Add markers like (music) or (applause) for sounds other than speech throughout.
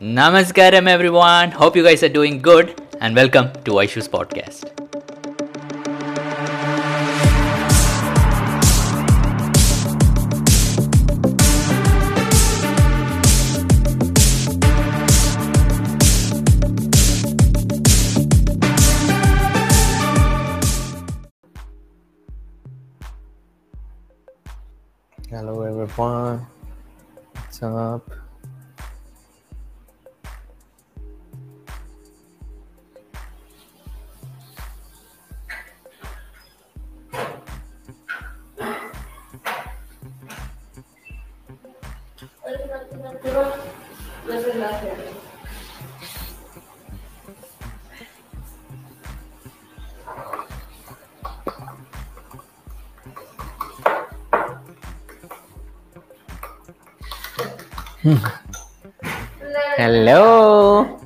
Namaskaram, everyone. Hope you guys are doing good, and welcome to Aishu's podcast. Hello everyone, what's up? Hmm. Hello.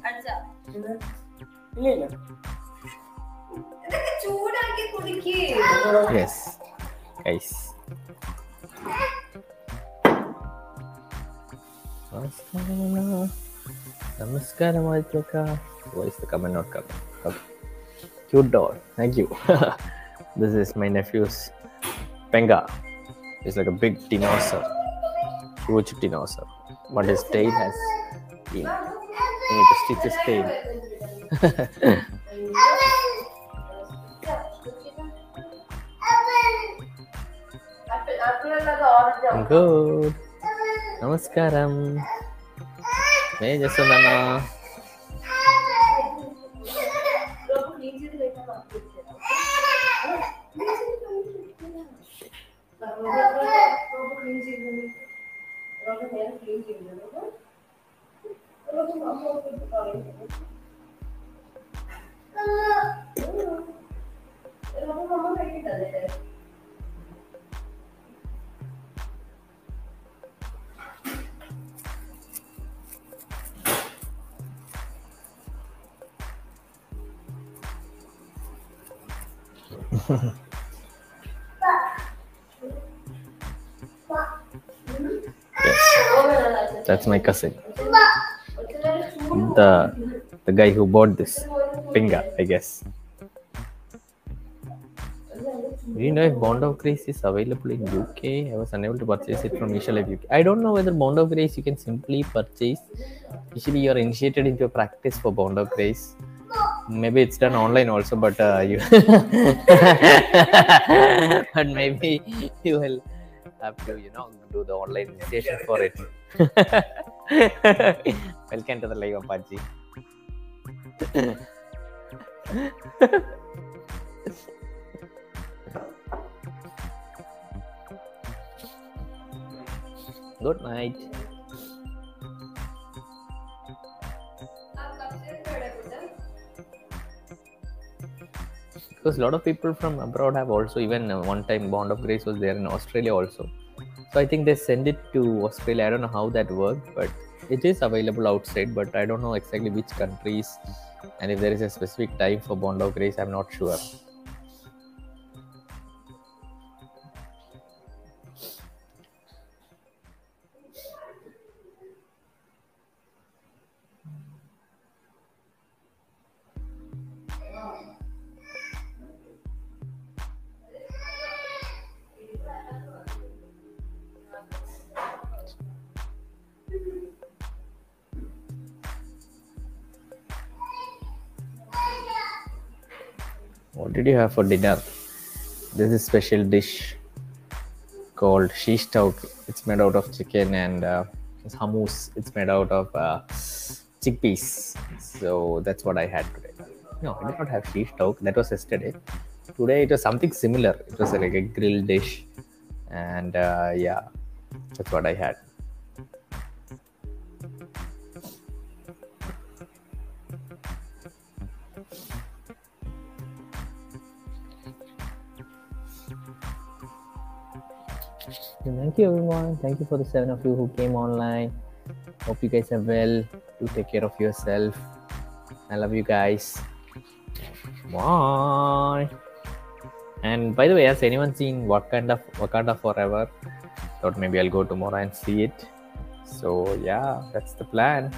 ನಮಸ್ಕಾರ ನಮಸ್ಕಾರ ಆಯ್ತು ಅಕ್ಕ voice ಅಕ್ಕ ನೋಡ್ಕ okay cute doll thank you this is my nephews ಪೆಂಗಾ is like a big dinosaur. Huge dinosaur. But his tail has you know, you need to stick (laughs) Good. Namaskaram. Vem, já sou na Eu não vou fazer isso. Eu não vou fazer isso. Eu não vou fazer isso. Eu não vou fazer isso. Eu não vou fazer isso. Eu não vou fazer isso. Eu não vou fazer isso. Eu não vou fazer isso. Eu não vou fazer isso. Eu não vou fazer isso. Yes. That's my cousin. The the guy who bought this pinga i guess. Do you know if bond of grace is available in uk i was unable to purchase it from Live uk i don't know whether bond of grace you can simply purchase. Usually you are initiated into a practice for bond of grace maybe it's done online also but uh, you (laughs) but maybe you will have to you know do the online initiation for it. (laughs) Welcome to the live apache. (laughs) Good night because a lot of people from abroad have also even one time bond of grace was there in australia also. So i think they send it to australia. I don't know how that worked but it is available outside but i don't know exactly which countries and if there is a specific time for bond of grace i'm not sure did you have for dinner? This is special dish called shish tauk. It's made out of chicken and uh, it's hummus. It's made out of uh, chickpeas. So that's what i had today. No i did not have shish tauk. That was yesterday. Today it was something similar. It was like a grilled dish. And uh, yeah that's what i had Thank you, everyone. Thank you for the seven of you who came online. Hope you guys are well. Do take care of yourself. I love you guys. Bye. And by the way, has anyone seen Wakanda Wakanda Forever? Thought maybe I'll go tomorrow and see it. So yeah, that's the plan.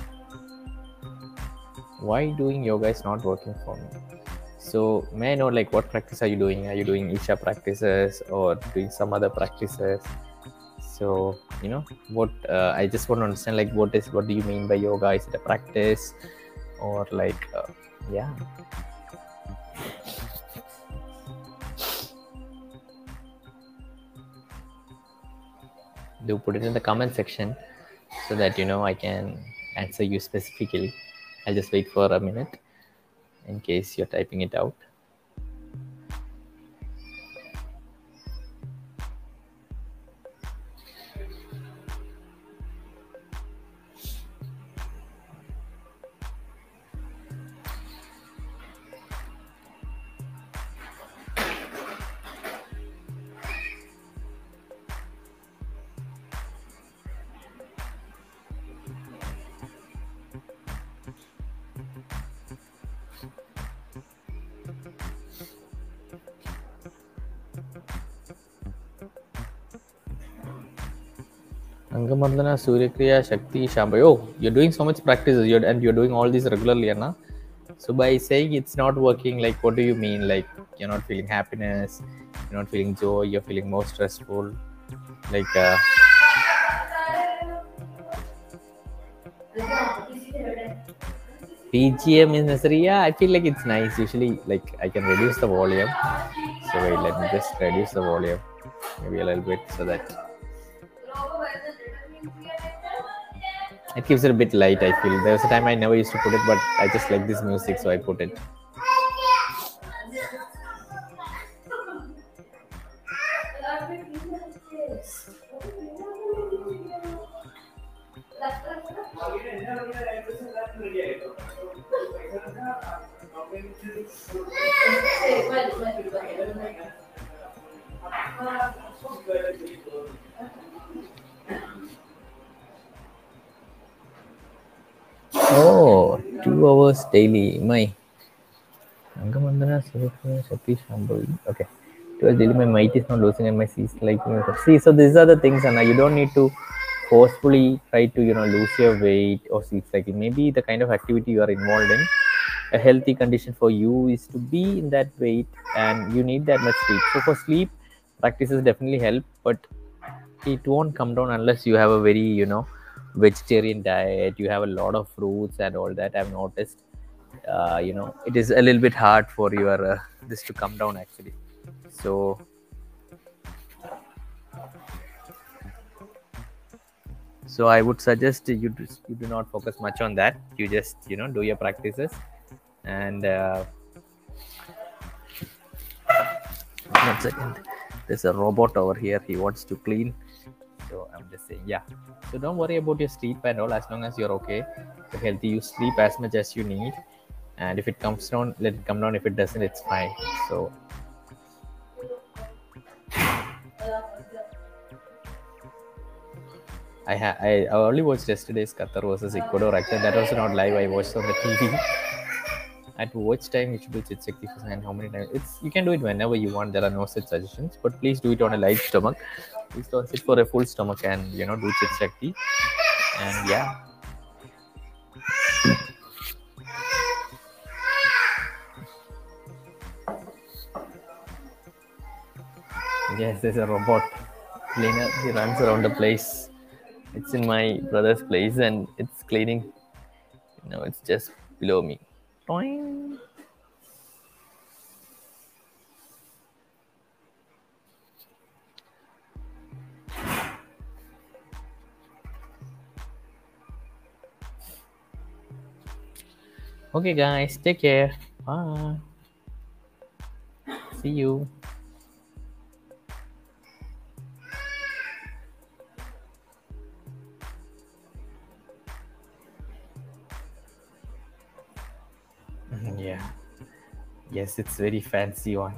why doing yoga is not working for me. So may I know like what practice are you doing? Are you doing Isha practices or doing some other practices? So you know what uh, I just want to understand like what is what do you mean by yoga? Is it a practice or like uh, yeah? Do put it in the comment section so that you know I can answer you specifically. I'll just wait for a minute in case you're typing it out. Angamardana, Suryakriya, Shakti, Shambhavi. Oh, you're doing so much practices you're, and you're doing all these regularly, Anna. So by saying it's not working, like what do you mean? Like you're not feeling happiness, you're not feeling joy, you're feeling more stressful. Like uh, BGM is necessary. Yeah, I feel like it's nice. Usually, like I can reduce the volume. So wait, let me just reduce the volume, maybe a little bit, so that it gives it a bit light. I feel there was a time I never used to put it, but I just like this music, so I put it. Oh, two hours daily. My. Okay. Two hours daily. My might is not losing and my C is like see. So these are the things, and you don't need to forcefully try to you know lose your weight or sleep cycle. Maybe the kind of activity you are involved in, a healthy condition for you is to be in that weight, and you need that much sleep. So for sleep, practices definitely help, but it won't come down unless you have a very you know vegetarian diet you have a lot of fruits and all that i've noticed. Uh, you know it is a little bit hard for your uh, this to come down actually. So so i would suggest you do, you do not focus much on that. You just you know do your practices. And uh, one second. There's a robot over here. He wants to clean so i'm just saying yeah so don't worry about your sleep and all as long as you're okay you're healthy you sleep as much as you need and if it comes down let it come down if it doesn't it's fine so I, ha- I only watched yesterday's Qatar versus Ecuador. Actually, that was not live. I watched on the TV. (laughs) At watch time, you should do Chit Shakti and how many times? It's you can do it whenever you want. There are no such suggestions, but please do it on a light stomach. Don't sit for a full stomach and you know do Chit Shakti. And yeah, yes, there's a robot cleaner. He runs around the place. It's in my brother's place and it's cleaning. No, it's just below me. Toing. Okay, guys, take care. Bye. See you. (laughs) Yeah. Yes, it's very fancy one.